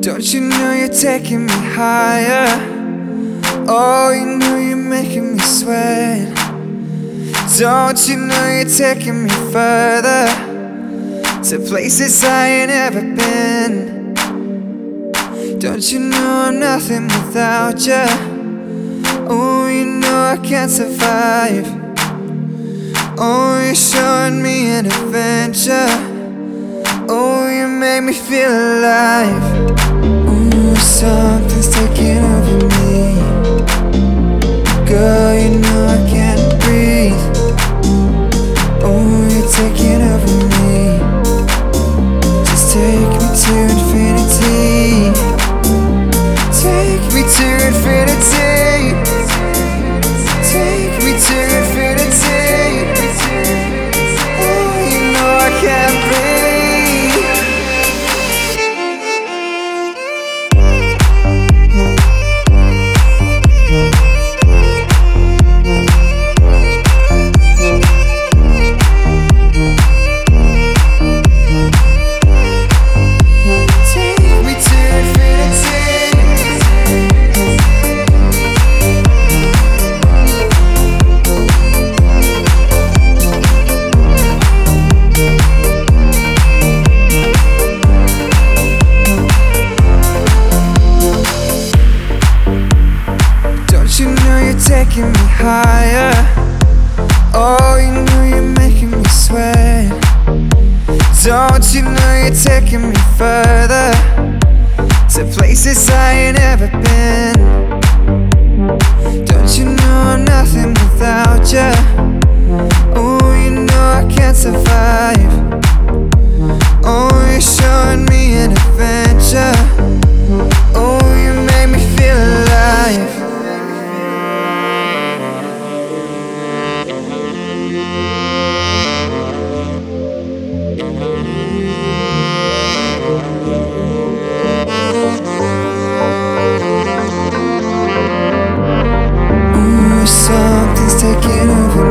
Don't you know you're taking me higher? Oh, you know you're making me sweat. Don't you know you're taking me further to places I ain't ever been? Don't you know I'm nothing without you? Oh, you know I can't survive. Oh, you're showing me an adventure. Make me feel alive. Ooh, something's taking over me. Girl, you know I can't breathe. Oh, you're taking over me. Just take me to infinity. Higher? Oh, you know you're making me sweat. Don't you know you're taking me further to places I ain't ever been? Don't you know I'm nothing without you? Oh, you know I can't survive. Taking over